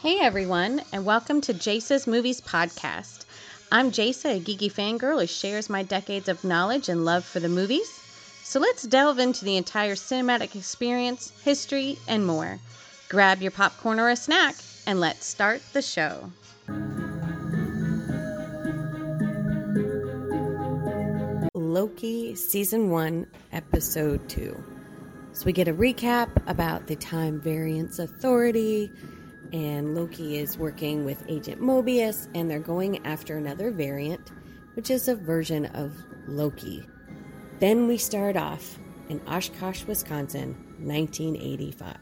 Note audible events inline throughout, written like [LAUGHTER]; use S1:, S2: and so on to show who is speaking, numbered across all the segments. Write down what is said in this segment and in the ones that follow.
S1: Hey everyone, and welcome to Jace's Movies Podcast. I'm Jace, a geeky fangirl who shares my decades of knowledge and love for the movies. So let's delve into the entire cinematic experience, history, and more. Grab your popcorn or a snack, and let's start the show. Loki Season 1, Episode 2. So we get a recap about the Time Variance Authority, and Loki is working with Agent Mobius, and they're going after another variant, which is a version of Loki. Then we start off in Oshkosh, Wisconsin, 1985.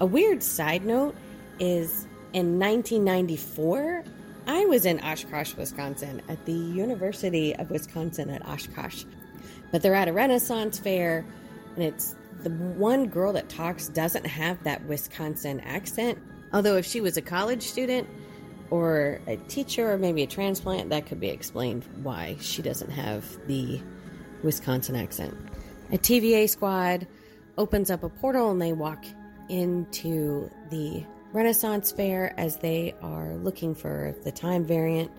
S1: A weird side note is in 1994, I was in Oshkosh, Wisconsin, at the University of Wisconsin at Oshkosh. But they're at a Renaissance fair, and it's the one girl that talks doesn't have that Wisconsin accent. Although, if she was a college student or a teacher or maybe a transplant, that could be explained why she doesn't have the Wisconsin accent. A TVA squad opens up a portal and they walk into the Renaissance Fair as they are looking for the time variant.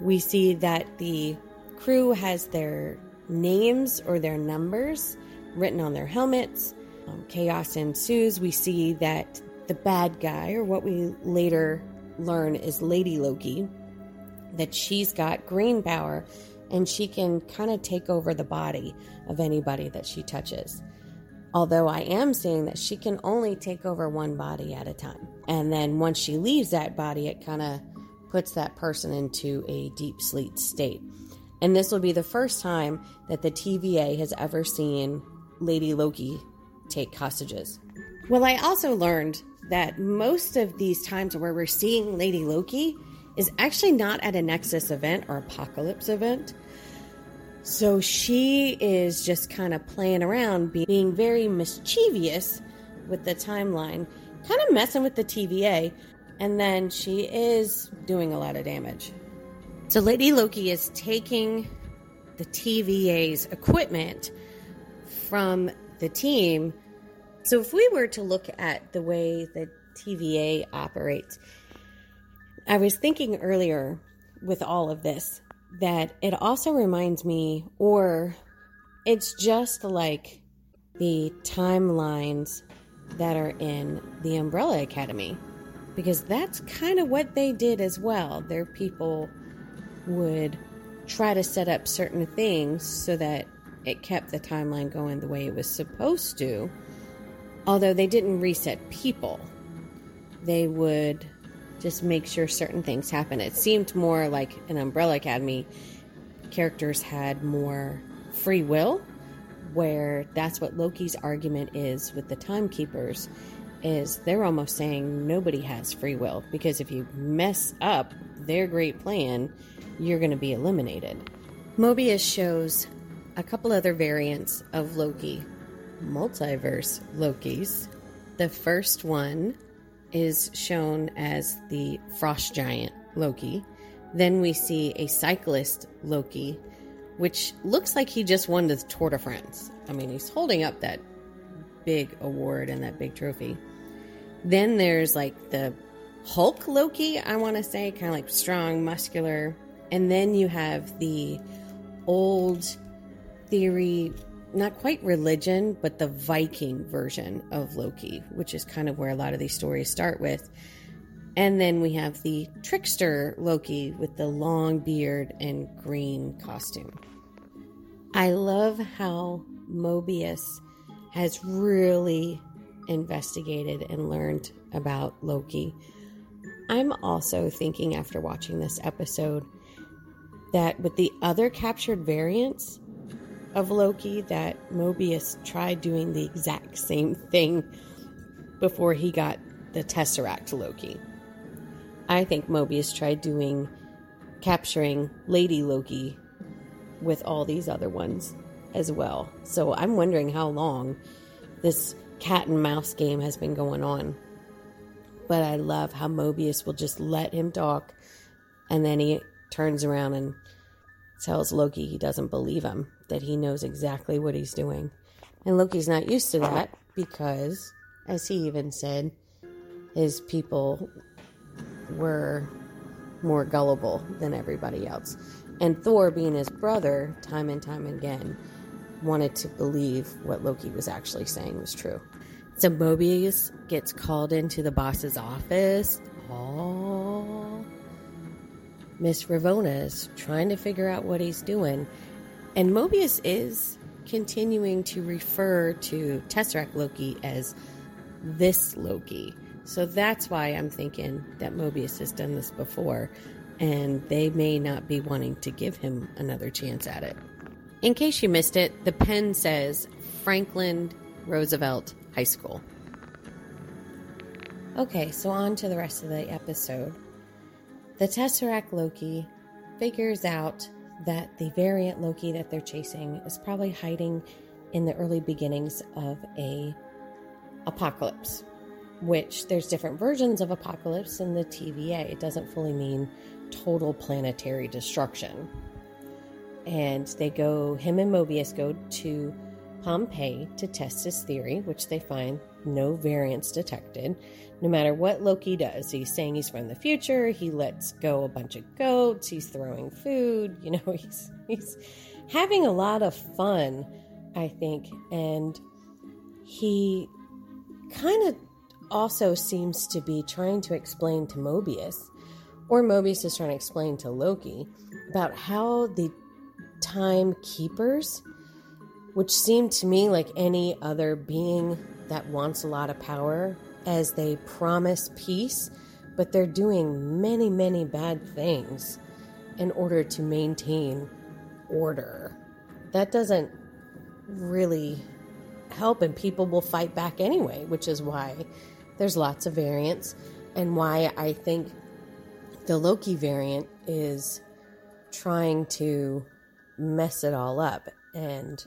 S1: We see that the crew has their names or their numbers written on their helmets. Um, chaos ensues. We see that the bad guy, or what we later learn is Lady Loki, that she's got green power and she can kind of take over the body of anybody that she touches. Although I am saying that she can only take over one body at a time. And then once she leaves that body, it kind of puts that person into a deep sleep state. And this will be the first time that the TVA has ever seen Lady Loki take hostages. Well, I also learned that most of these times where we're seeing Lady Loki is actually not at a Nexus event or Apocalypse event. So she is just kind of playing around, being very mischievous with the timeline, kind of messing with the TVA, and then she is doing a lot of damage. So Lady Loki is taking the TVA's equipment from the team. So if we were to look at the way the TVA operates, I was thinking earlier with all of this that it also reminds me, or it's just like the timelines that are in the Umbrella Academy, because that's kind of what they did as well. Their people would try to set up certain things so that it kept the timeline going the way it was supposed to. Although they didn't reset people, they would just make sure certain things happen. It seemed more like an Umbrella Academy characters had more free will, where that's what Loki's argument is with the timekeepers is they're almost saying nobody has free will because if you mess up their great plan, you're going to be eliminated. Mobius shows a couple other variants of Loki, multiverse Lokis. The first one is shown as the frost giant Loki. Then we see a cyclist Loki, which looks like he just won the Tour de France. I mean, he's holding up that big award and that big trophy. Then there's like the Hulk Loki, I want to say, kind of like strong, muscular. And then you have the old theory not quite religion, but the Viking version of Loki, which is kind of where a lot of these stories start with. And then we have the trickster Loki with the long beard and green costume. I love how Mobius has really investigated and learned about Loki. I'm also thinking after watching this episode that with the other captured variants, of Loki that Mobius tried doing the exact same thing before he got the Tesseract Loki. I think Mobius tried doing capturing Lady Loki with all these other ones as well. So I'm wondering how long this cat and mouse game has been going on. But I love how Mobius will just let him talk and then he turns around and tells Loki he doesn't believe him, that he knows exactly what he's doing. And Loki's not used to that because, as he even said, his people were more gullible than everybody else. And Thor, being his brother, time and time again, wanted to believe what Loki was actually saying was true. So Mobius gets called into the boss's office. Oh, Miss Ravonna is trying to figure out what he's doing. And Mobius is continuing to refer to Tesseract Loki as this Loki. So that's why I'm thinking that Mobius has done this before, and they may not be wanting to give him another chance at it. In case you missed it, the pen says Franklin Roosevelt High School. Okay, so on to the rest of the episode. The Tesseract Loki figures out that the variant Loki that they're chasing is probably hiding in the early beginnings of a apocalypse which there's different versions of apocalypse in the TVA. It doesn't fully mean total planetary destruction. And they go, him and Mobius go to Pompeii to test his theory, which they find no variants detected. No matter what Loki does, he's saying he's from the future. He lets go a bunch of goats. He's throwing food. [LAUGHS] You know, he's he's having a lot of fun, I think, and he kind of also seems to be trying to explain to Mobius, or Mobius is trying to explain to Loki, about how the timekeepers, which seem to me like any other being that wants a lot of power, as they promise peace, but they're doing many, many bad things in order to maintain order. That doesn't really help, and people will fight back anyway, which is why there's lots of variants, and why I think the Loki variant is trying to mess it all up. And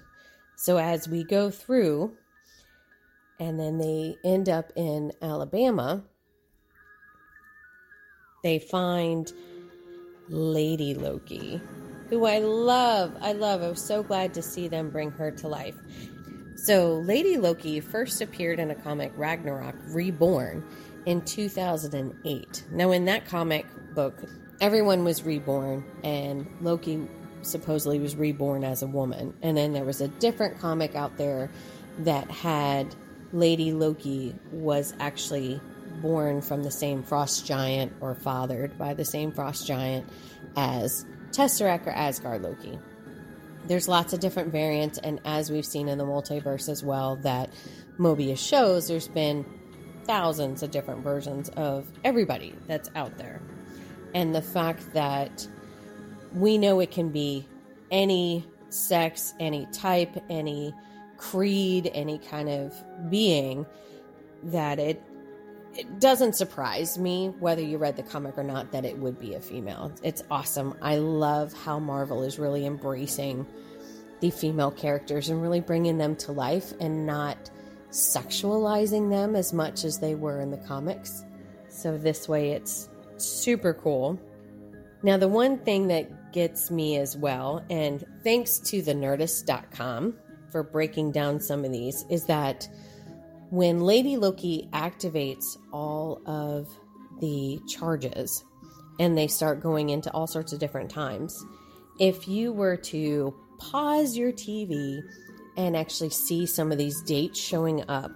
S1: so as we go through, and then they end up in Alabama, they find Lady Loki, who I love. I love. I was so glad to see them bring her to life. So, Lady Loki first appeared in a comic Ragnarok Reborn in 2008. Now, in that comic book, everyone was reborn, and Loki supposedly was reborn as a woman. And then there was a different comic out there that had Lady Loki was actually born from the same frost giant or fathered by the same frost giant as Tesseract or Asgard Loki there's lots of different variants, and as we've seen in the multiverse as well, that Mobius shows, there's been thousands of different versions of everybody that's out there. And the fact that we know it can be any sex, any type, any creed, any kind of being, that it it doesn't surprise me whether you read the comic or not that it would be a female. It's awesome. I love how Marvel is really embracing the female characters and really bringing them to life and not sexualizing them as much as they were in the comics. So this way it's super cool. Now the one thing that gets me as well and thanks to the nerdist.com for breaking down some of these is that when Lady Loki activates all of the charges and they start going into all sorts of different times, if you were to pause your TV and actually see some of these dates showing up,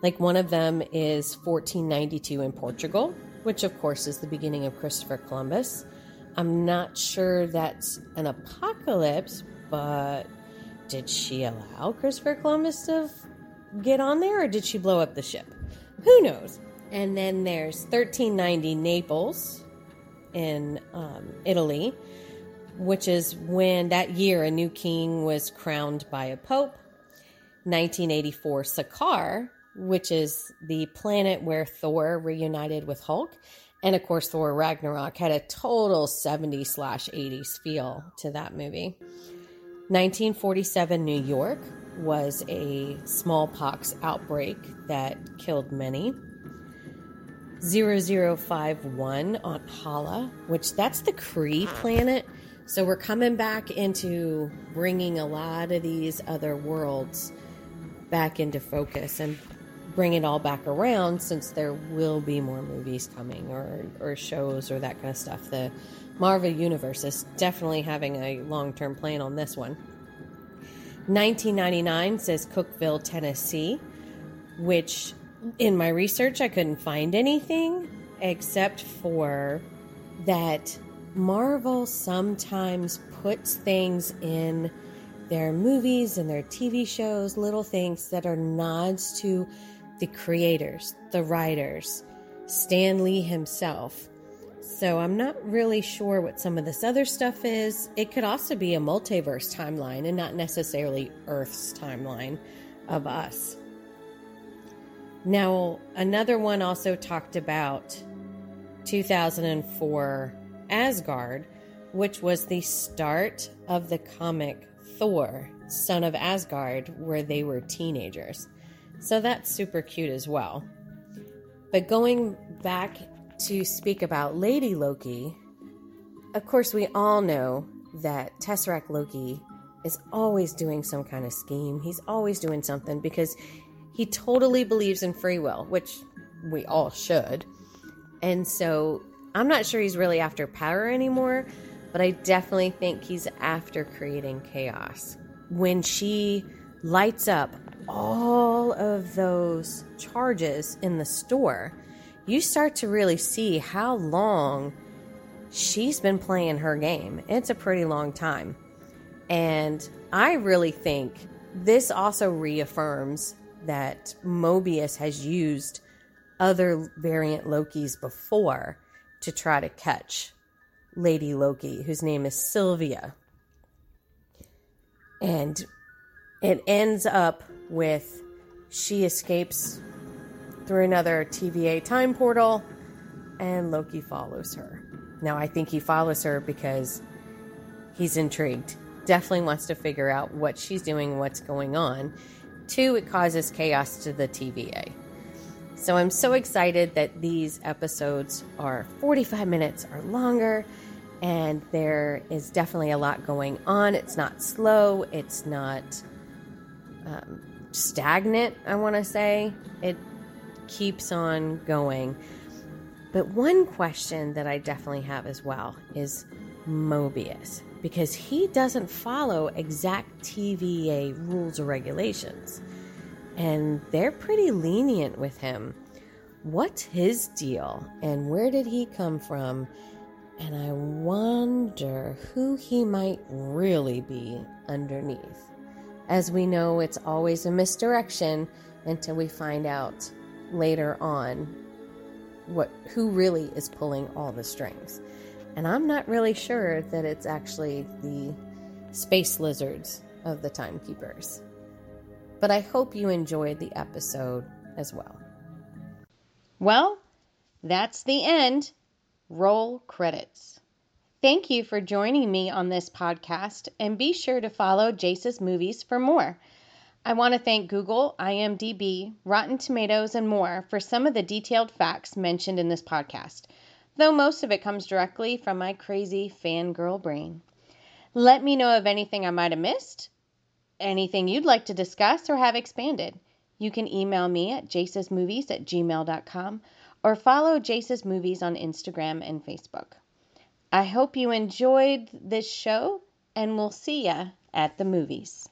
S1: like one of them is 1492 in Portugal, which of course is the beginning of Christopher Columbus. I'm not sure that's an apocalypse, but did she allow Christopher Columbus to get on there or did she blow up the ship? Who knows? And then there's 1390 Naples in um, Italy, which is when that year a new king was crowned by a pope. 1984 Sakaar, which is the planet where Thor reunited with Hulk. And of course, Thor Ragnarok had a total 70 slash 80s feel to that movie. 1947 New York, was a smallpox outbreak that killed many. 0051 on Hala, which that's the Kree planet. So we're coming back into bringing a lot of these other worlds back into focus and bring it all back around since there will be more movies coming or, or shows or that kind of stuff. The Marvel Universe is definitely having a long term plan on this one. 1999 says Cookeville, Tennessee, which in my research I couldn't find anything except for that Marvel sometimes puts things in their movies and their TV shows, little things that are nods to the creators, the writers, Stan Lee himself. So I'm not really sure what some of this other stuff is. It could also be a multiverse timeline and not necessarily Earth's timeline of us. Now, another one also talked about 2004 Asgard, which was the start of the comic Thor, Son of Asgard, where they were teenagers. So that's super cute as well. But going back to speak about Lady Loki, of course, we all know that Tesseract Loki is always doing some kind of scheme. He's always doing something because he totally believes in free will, which we all should. And so I'm not sure he's really after power anymore, but I definitely think he's after creating chaos. When she lights up all of those charges in the store, you start to really see how long she's been playing her game. It's a pretty long time. And I really think this also reaffirms that Mobius has used other variant Lokis before to try to catch Lady Loki, whose name is Sylvia. And it ends up with she escapes through another TVA time portal and Loki follows her. Now, I think he follows her because he's intrigued. Definitely wants to figure out what she's doing, what's going on. Two, it causes chaos to the TVA. So I'm so excited that these episodes are 45 minutes or longer, and there is definitely a lot going on. It's not slow, it's not um, stagnant, I want to say. It keeps on going. But one question that I definitely have as well is Mobius because he doesn't follow exact TVA rules or regulations. And they're pretty lenient with him. What's his deal and where did he come from? And I wonder who he might really be underneath. As we know, it's always a misdirection until we find out later on what who really is pulling all the strings. And I'm not really sure that it's actually the space lizards of the timekeepers. But I hope you enjoyed the episode as well.
S2: Well, that's the end. Roll credits. Thank you for joining me on this podcast, and be sure to follow Jace's Movies for more. I want to thank Google, IMDb, Rotten Tomatoes, and more for some of the detailed facts mentioned in this podcast though most of it comes directly from my crazy fangirl brain. Let me know of anything I might have missed, anything you'd like to discuss or have expanded. You can email me at jasesmovies at gmail.com or follow Jace's Movies on Instagram and Facebook. I hope you enjoyed this show, and we'll see ya at the movies.